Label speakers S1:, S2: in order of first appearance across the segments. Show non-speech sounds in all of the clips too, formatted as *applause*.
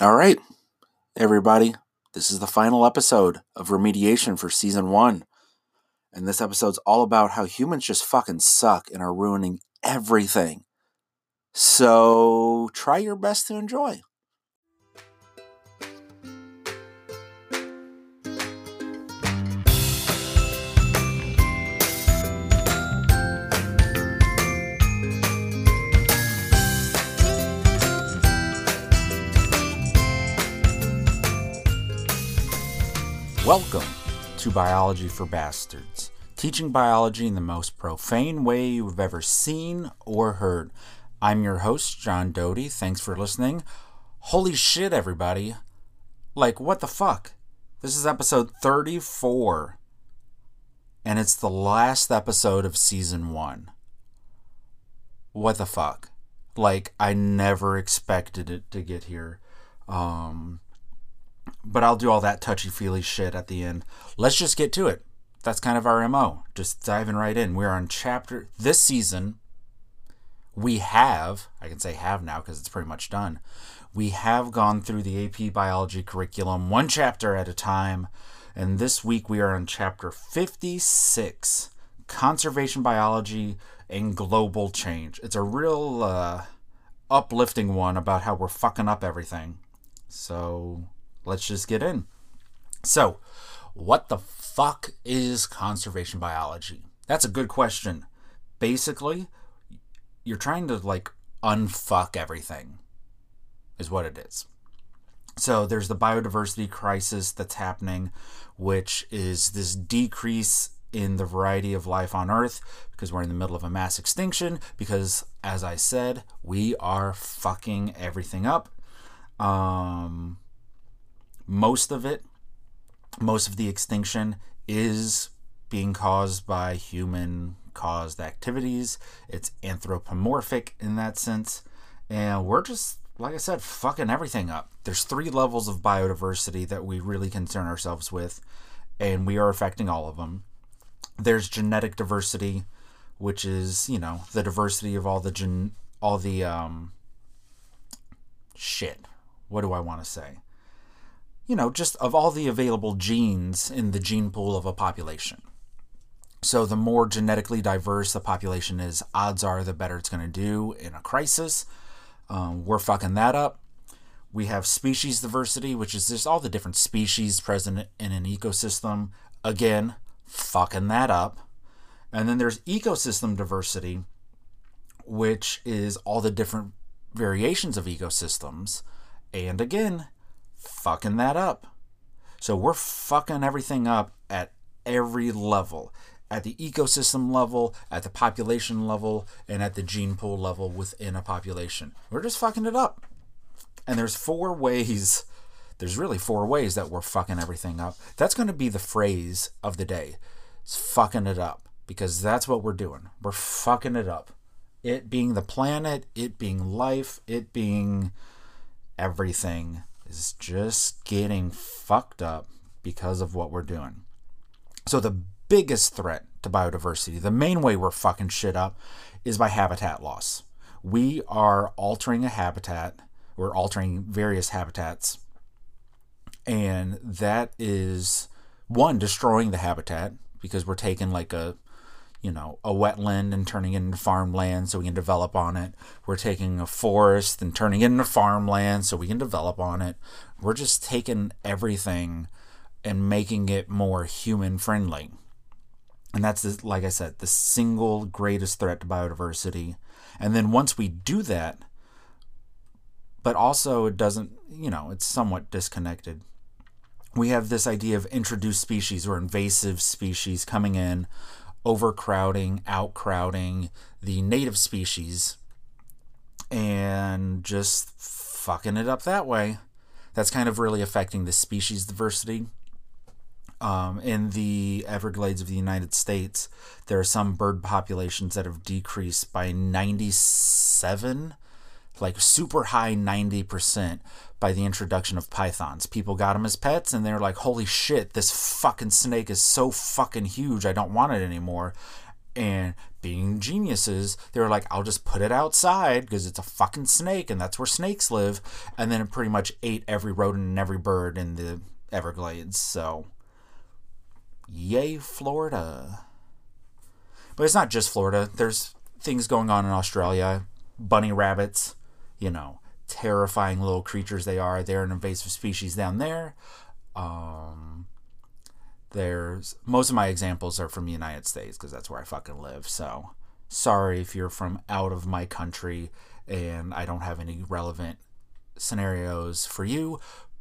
S1: All right, everybody. This is the final episode of Remediation for season one. And this episode's all about how humans just fucking suck and are ruining everything. So try your best to enjoy. Welcome to Biology for Bastards, teaching biology in the most profane way you've ever seen or heard. I'm your host, John Doty. Thanks for listening. Holy shit, everybody. Like, what the fuck? This is episode 34, and it's the last episode of season one. What the fuck? Like, I never expected it to get here. Um, but I'll do all that touchy feely shit at the end. Let's just get to it. That's kind of our MO. Just diving right in. We're on chapter this season. We have, I can say have now because it's pretty much done. We have gone through the AP biology curriculum one chapter at a time. And this week we are on chapter 56 Conservation Biology and Global Change. It's a real uh, uplifting one about how we're fucking up everything. So let's just get in. So, what the fuck is conservation biology? That's a good question. Basically, you're trying to like unfuck everything, is what it is. So, there's the biodiversity crisis that's happening, which is this decrease in the variety of life on Earth because we're in the middle of a mass extinction. Because, as I said, we are fucking everything up. Um, most of it, most of the extinction is being caused by human caused activities. It's anthropomorphic in that sense. And we're just, like I said, fucking everything up. There's three levels of biodiversity that we really concern ourselves with, and we are affecting all of them. There's genetic diversity, which is, you know, the diversity of all the gen all the um shit. What do I want to say? You know, just of all the available genes in the gene pool of a population. So the more genetically diverse the population is, odds are the better it's going to do in a crisis. Um, we're fucking that up. We have species diversity, which is just all the different species present in an ecosystem. Again, fucking that up. And then there's ecosystem diversity, which is all the different variations of ecosystems. And again, fucking that up. So we're fucking everything up at every level at the ecosystem level, at the population level, and at the gene pool level within a population. We're just fucking it up. And there's four ways, there's really four ways that we're fucking everything up. That's going to be the phrase of the day. It's fucking it up because that's what we're doing. We're fucking it up. It being the planet, it being life, it being everything is just getting fucked up because of what we're doing. So, the biggest threat to biodiversity, the main way we're fucking shit up, is by habitat loss. We are altering a habitat, we're altering various habitats, and that is one, destroying the habitat because we're taking like a you know, a wetland and turning it into farmland so we can develop on it. We're taking a forest and turning it into farmland so we can develop on it. We're just taking everything and making it more human friendly. And that's, the, like I said, the single greatest threat to biodiversity. And then once we do that, but also it doesn't, you know, it's somewhat disconnected. We have this idea of introduced species or invasive species coming in overcrowding, outcrowding the native species and just fucking it up that way. That's kind of really affecting the species diversity. Um, in the Everglades of the United States, there are some bird populations that have decreased by 97 like super high 90% by the introduction of pythons. People got them as pets and they're like, holy shit, this fucking snake is so fucking huge, I don't want it anymore. And being geniuses, they were like, I'll just put it outside because it's a fucking snake and that's where snakes live. And then it pretty much ate every rodent and every bird in the Everglades. So, yay, Florida. But it's not just Florida. There's things going on in Australia. Bunny rabbits, you know, terrifying little creatures they are. They're an invasive species down there. Um, there's most of my examples are from the United States because that's where I fucking live. So sorry if you're from out of my country and I don't have any relevant scenarios for you.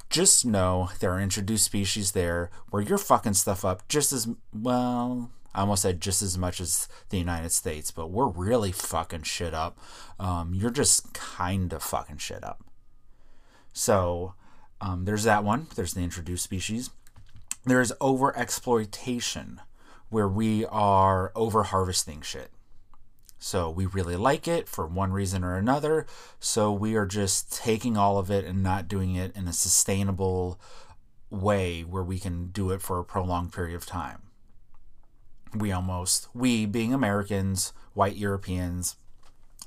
S1: Just know there are introduced species there where you're fucking stuff up just as well. I almost said just as much as the United States, but we're really fucking shit up. Um, you're just kind of fucking shit up. So um, there's that one. There's the introduced species there's over exploitation where we are over harvesting shit. So we really like it for one reason or another. So we are just taking all of it and not doing it in a sustainable way where we can do it for a prolonged period of time. We almost, we being Americans, white Europeans,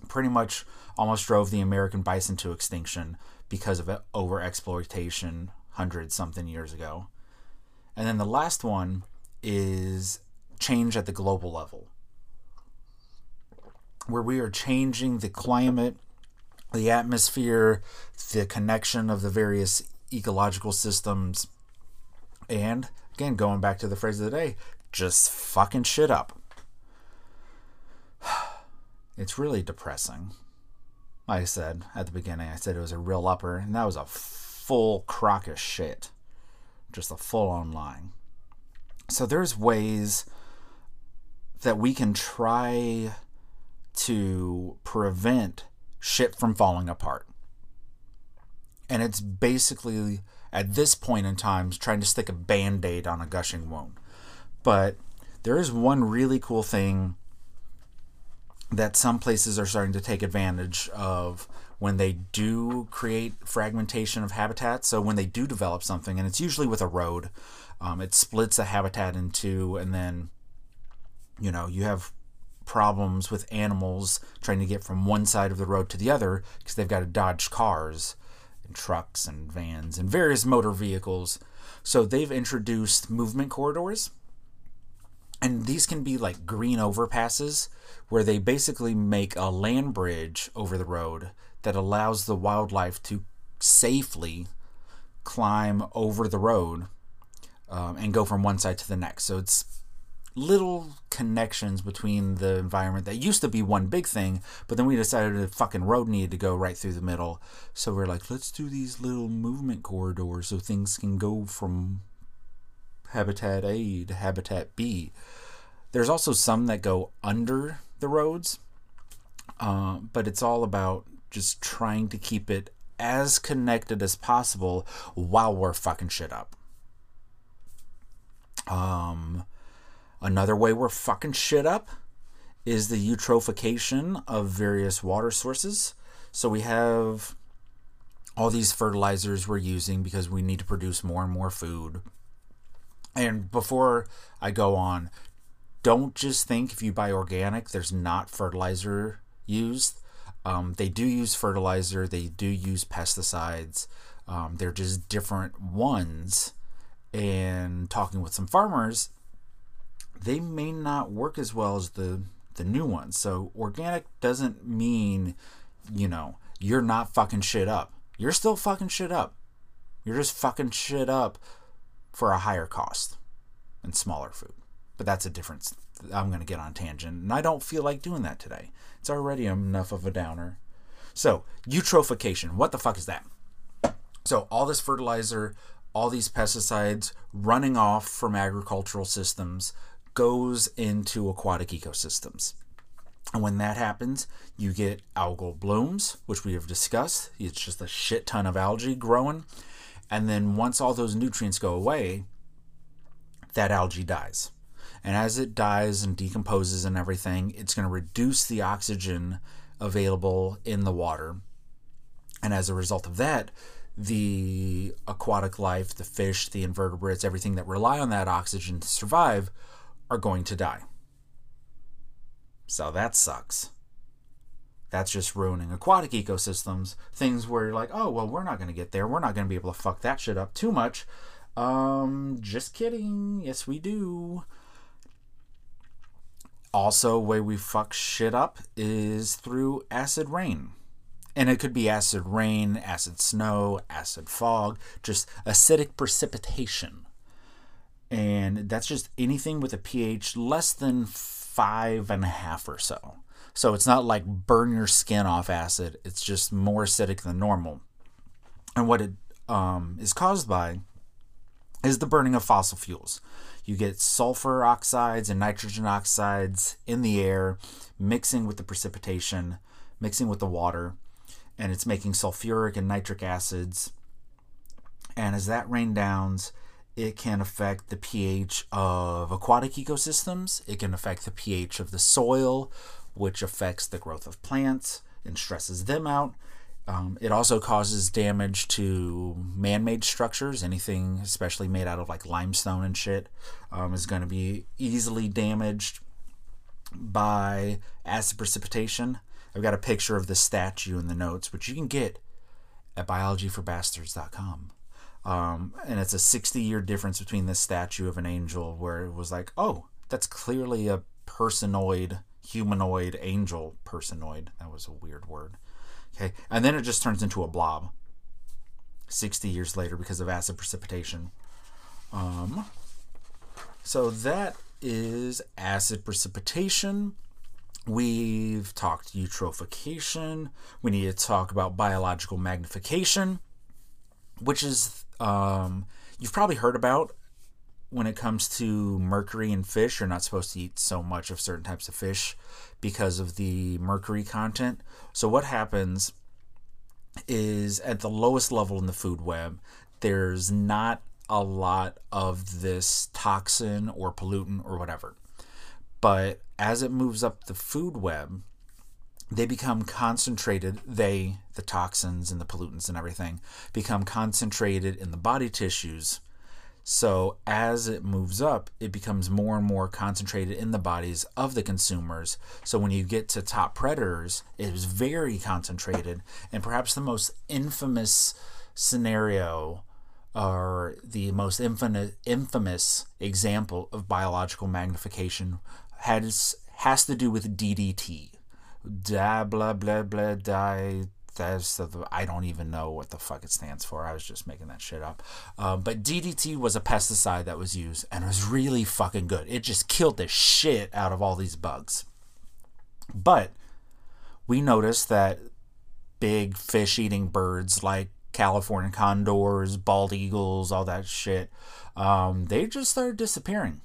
S1: pretty much almost drove the American bison to extinction because of over exploitation hundred something years ago. And then the last one is change at the global level, where we are changing the climate, the atmosphere, the connection of the various ecological systems, and again, going back to the phrase of the day, just fucking shit up. *sighs* It's really depressing. Like I said at the beginning, I said it was a real upper, and that was a full crock of shit just a full on line. So there's ways that we can try to prevent shit from falling apart. And it's basically at this point in time trying to stick a band-aid on a gushing wound. But there is one really cool thing that some places are starting to take advantage of when they do create fragmentation of habitat. So when they do develop something, and it's usually with a road, um, it splits a habitat in two, and then you know you have problems with animals trying to get from one side of the road to the other because they've got to dodge cars and trucks and vans and various motor vehicles. So they've introduced movement corridors. And these can be like green overpasses where they basically make a land bridge over the road that allows the wildlife to safely climb over the road um, and go from one side to the next. So it's little connections between the environment that used to be one big thing, but then we decided the fucking road needed to go right through the middle. So we're like, let's do these little movement corridors so things can go from habitat A to habitat B. There's also some that go under the roads, uh, but it's all about just trying to keep it as connected as possible while we're fucking shit up. Um, another way we're fucking shit up is the eutrophication of various water sources. So we have all these fertilizers we're using because we need to produce more and more food. And before I go on, don't just think if you buy organic, there's not fertilizer used. Um, they do use fertilizer, they do use pesticides. Um, they're just different ones. And talking with some farmers, they may not work as well as the the new ones. So organic doesn't mean, you know, you're not fucking shit up. You're still fucking shit up. You're just fucking shit up for a higher cost and smaller food. But that's a difference. I'm going to get on tangent, and I don't feel like doing that today. It's already enough of a downer. So, eutrophication. What the fuck is that? So, all this fertilizer, all these pesticides running off from agricultural systems goes into aquatic ecosystems. And when that happens, you get algal blooms, which we have discussed. It's just a shit ton of algae growing. And then once all those nutrients go away, that algae dies. And as it dies and decomposes and everything, it's going to reduce the oxygen available in the water. And as a result of that, the aquatic life, the fish, the invertebrates, everything that rely on that oxygen to survive are going to die. So that sucks. That's just ruining aquatic ecosystems. Things where you're like, oh, well, we're not going to get there. We're not going to be able to fuck that shit up too much. Um, just kidding. Yes, we do. Also, way we fuck shit up is through acid rain. And it could be acid rain, acid snow, acid fog, just acidic precipitation. And that's just anything with a pH less than five and a half or so. So it's not like burn your skin off acid, it's just more acidic than normal. And what it um, is caused by is the burning of fossil fuels. You get sulfur oxides and nitrogen oxides in the air, mixing with the precipitation, mixing with the water, and it's making sulfuric and nitric acids. And as that rain downs, it can affect the pH of aquatic ecosystems. It can affect the pH of the soil, which affects the growth of plants and stresses them out. Um, it also causes damage to man made structures. Anything, especially made out of like limestone and shit, um, is going to be easily damaged by acid precipitation. I've got a picture of the statue in the notes, which you can get at biologyforbastards.com. Um, and it's a 60 year difference between this statue of an angel, where it was like, oh, that's clearly a personoid, humanoid angel personoid. That was a weird word Okay, and then it just turns into a blob 60 years later because of acid precipitation. Um, so that is acid precipitation. We've talked eutrophication. We need to talk about biological magnification, which is um, you've probably heard about when it comes to mercury in fish. You're not supposed to eat so much of certain types of fish because of the mercury content. So, what happens is at the lowest level in the food web, there's not a lot of this toxin or pollutant or whatever. But as it moves up the food web, they become concentrated. They, the toxins and the pollutants and everything, become concentrated in the body tissues so as it moves up, it becomes more and more concentrated in the bodies of the consumers. So when you get to top predators, it is very concentrated. And perhaps the most infamous scenario or the most infamous, infamous example of biological magnification has has to do with DDT. Da blah blah blah that's the, I don't even know what the fuck it stands for. I was just making that shit up. Um, but DDT was a pesticide that was used and it was really fucking good. It just killed the shit out of all these bugs. But we noticed that big fish eating birds like California condors, bald eagles, all that shit, um, they just started disappearing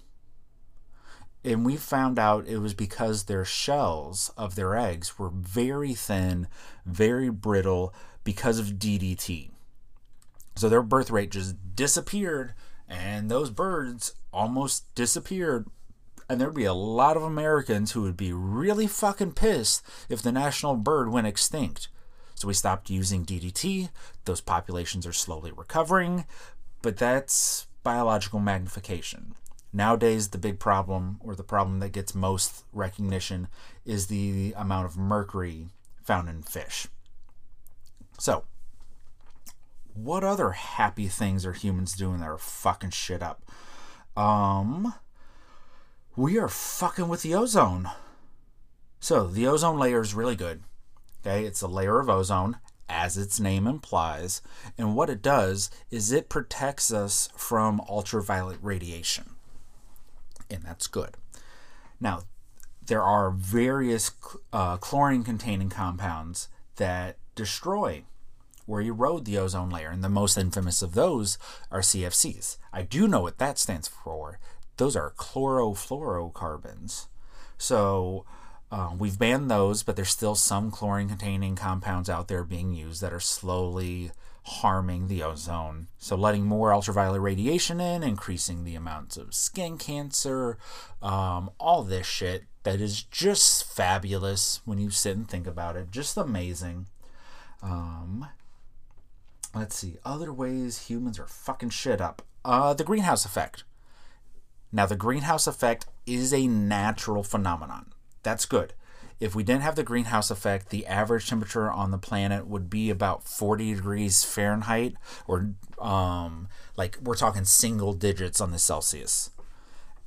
S1: and we found out it was because their shells of their eggs were very thin, very brittle because of DDT. So their birth rate just disappeared, and those birds almost disappeared. And there'd be a lot of Americans who would be really fucking pissed if the national bird went extinct. So we stopped using DDT. Those populations are slowly recovering, but that's biological magnification. Nowadays, the big problem, or the problem that gets most recognition, is the amount of mercury found in fish. So, what other happy things are humans doing that are fucking shit up? Um, we are fucking with the ozone. So, the ozone layer is really good. Okay, it's a layer of ozone, as its name implies. And what it does is it protects us from ultraviolet radiation and that's good. Now, there are various uh, chlorine containing compounds that destroy or erode the ozone layer, and the most infamous of those are CFCs. I do know what that stands for. Those are chlorofluorocarbons. So uh, we've banned those, but there's still some chlorine containing compounds out there being used that are slowly harming the ozone. So, letting more ultraviolet radiation in, increasing the amounts of skin cancer, um, all this shit that is just fabulous when you sit and think about it. Just amazing. Um, let's see, other ways humans are fucking shit up. Uh, the greenhouse effect. Now, the greenhouse effect is a natural phenomenon. That's good. If we didn't have the greenhouse effect, the average temperature on the planet would be about 40 degrees Fahrenheit, or um, like we're talking single digits on the Celsius.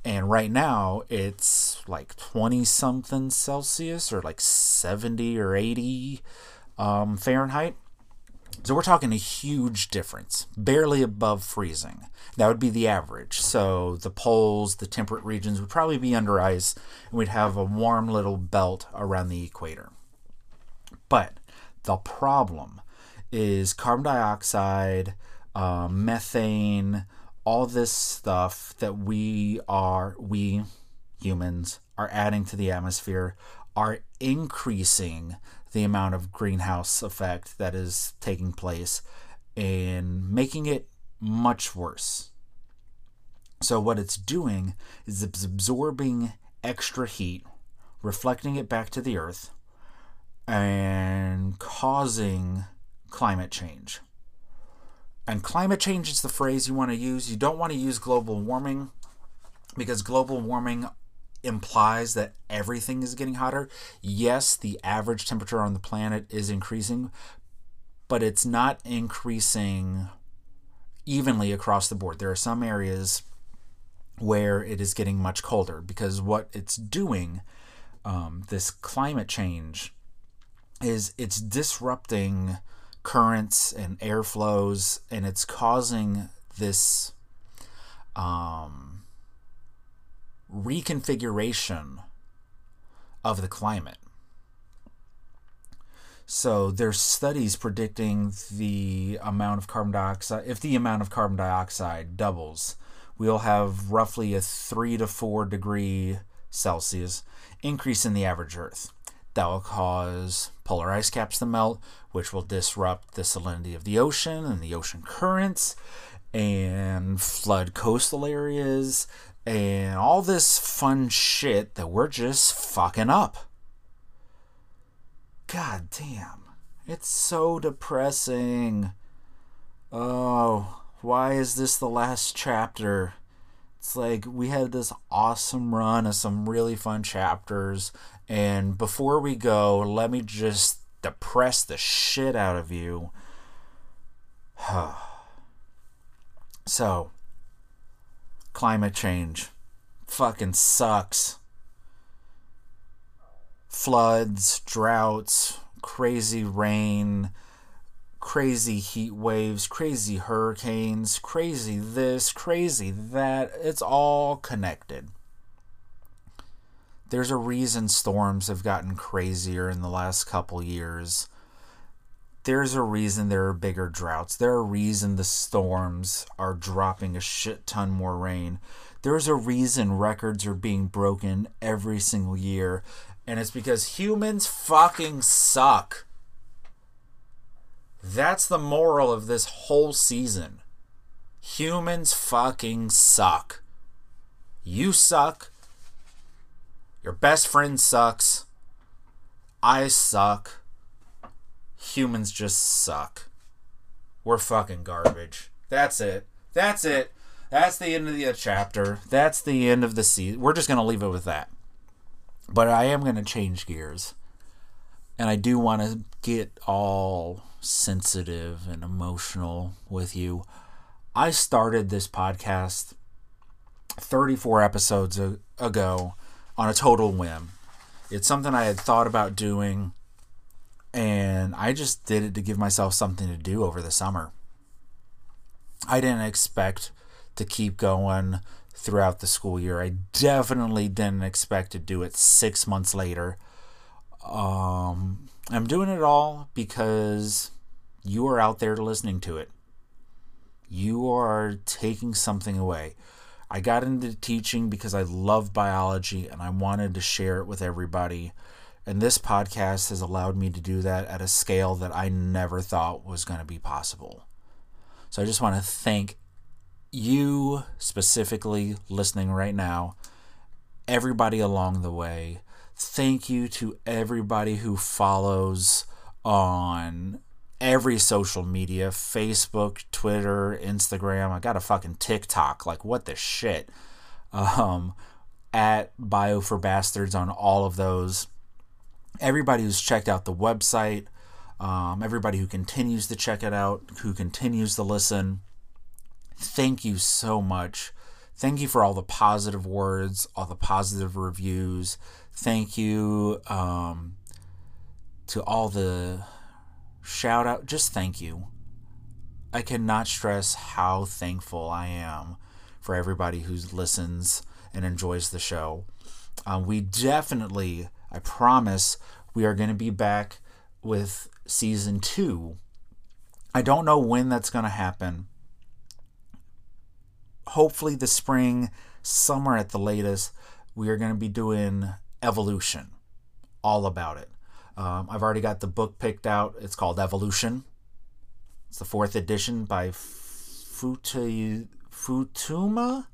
S1: And right now it's like 20 something Celsius, or like 70 or 80 um, Fahrenheit. So we're talking a huge difference, barely above freezing. That would be the average. So the poles, the temperate regions would probably be under ice, and we'd have a warm little belt around the equator. But the problem is carbon dioxide, uh, methane, all this stuff that we are, we humans, are adding to the atmosphere are increasing the amount of greenhouse effect that is taking place and making it much worse. So, what it's doing is it's absorbing extra heat, reflecting it back to the earth, and causing climate change. And climate change is the phrase you want to use. You don't want to use global warming because global warming implies that everything is getting hotter. Yes, the average temperature on the planet is increasing, but it's not increasing evenly across the board. There are some areas where it is getting much colder because what it's doing, um, this climate change, is it's disrupting currents and airflows and it's causing this um, reconfiguration of the climate. So there's studies predicting the amount of carbon dioxide. If the amount of carbon dioxide doubles, we'll have roughly a three to four degree Celsius increase in the average Earth. That will cause polar ice caps to melt, which will disrupt the salinity of the ocean and the ocean currents and flood coastal areas and all this fun shit that we're just fucking up. God damn. It's so depressing. Oh, why is this the last chapter? It's like we had this awesome run of some really fun chapters, and before we go, let me just depress the shit out of you. *sighs* so, climate change fucking sucks. Floods, droughts, crazy rain, crazy heat waves, crazy hurricanes, crazy this, crazy that. It's all connected. There's a reason storms have gotten crazier in the last couple years there's a reason there are bigger droughts. There are a reason the storms are dropping a shit ton more rain. There's a reason records are being broken every single year. And it's because humans fucking suck. That's the moral of this whole season. Humans fucking suck. You suck. Your best friend sucks. I suck humans just suck. We're fucking garbage. That's it. That's it. That's the end of the uh, chapter. That's the end of the season. We're just going to leave it with that. But I am going to change gears. And I do want to get all sensitive and emotional with you. I started this podcast 34 episodes ago on a total whim. It's something I had thought about doing and I just did it to give myself something to do over the summer. I didn't expect to keep going throughout the school year. I definitely didn't expect to do it six months later. Um, I'm doing it all because you are out there listening to it. You are taking something away. I got into teaching because I love biology and I wanted to share it with everybody. And this podcast has allowed me to do that at a scale that I never thought was going to be possible. So I just want to thank you specifically listening right now, everybody along the way. Thank you to everybody who follows on every social media Facebook, Twitter, Instagram. I got a fucking TikTok. Like, what the shit? Um, at Bio for Bastards on all of those. Everybody who's checked out the website, um, everybody who continues to check it out, who continues to listen, thank you so much. Thank you for all the positive words, all the positive reviews. Thank you um, to all the shout out. Just thank you. I cannot stress how thankful I am for everybody who listens and enjoys the show. Um, we definitely, I promise, we are going to be back with season two. I don't know when that's going to happen. Hopefully, the spring, summer at the latest, we are going to be doing Evolution. All about it. Um, I've already got the book picked out. It's called Evolution. It's the fourth edition by Futu, Futuyma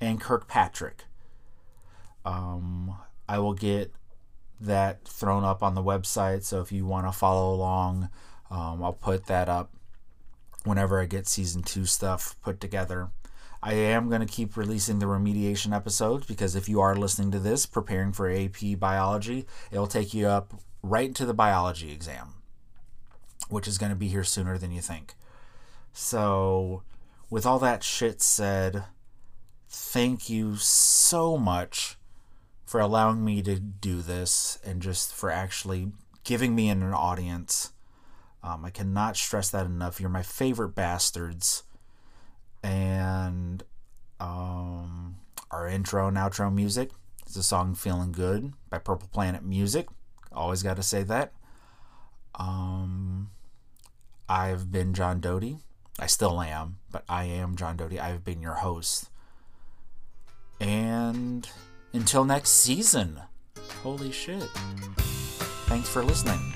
S1: and Kirkpatrick. Um, I will get that thrown up on the website. So if you want to follow along, um, I'll put that up whenever I get season two stuff put together. I am going to keep releasing the remediation episodes because if you are listening to this, preparing for AP biology, it'll take you up right into the biology exam, which is going to be here sooner than you think. So, with all that shit said, thank you so much for allowing me to do this and just for actually giving me an audience. Um, I cannot stress that enough. You're my favorite bastards. And um, our intro and outro music is the song Feeling Good by Purple Planet Music. Always got to say that. Um, I've been John Doty. I still am, but I am John Doty. I've been your host. And until next season, holy shit. Thanks for listening.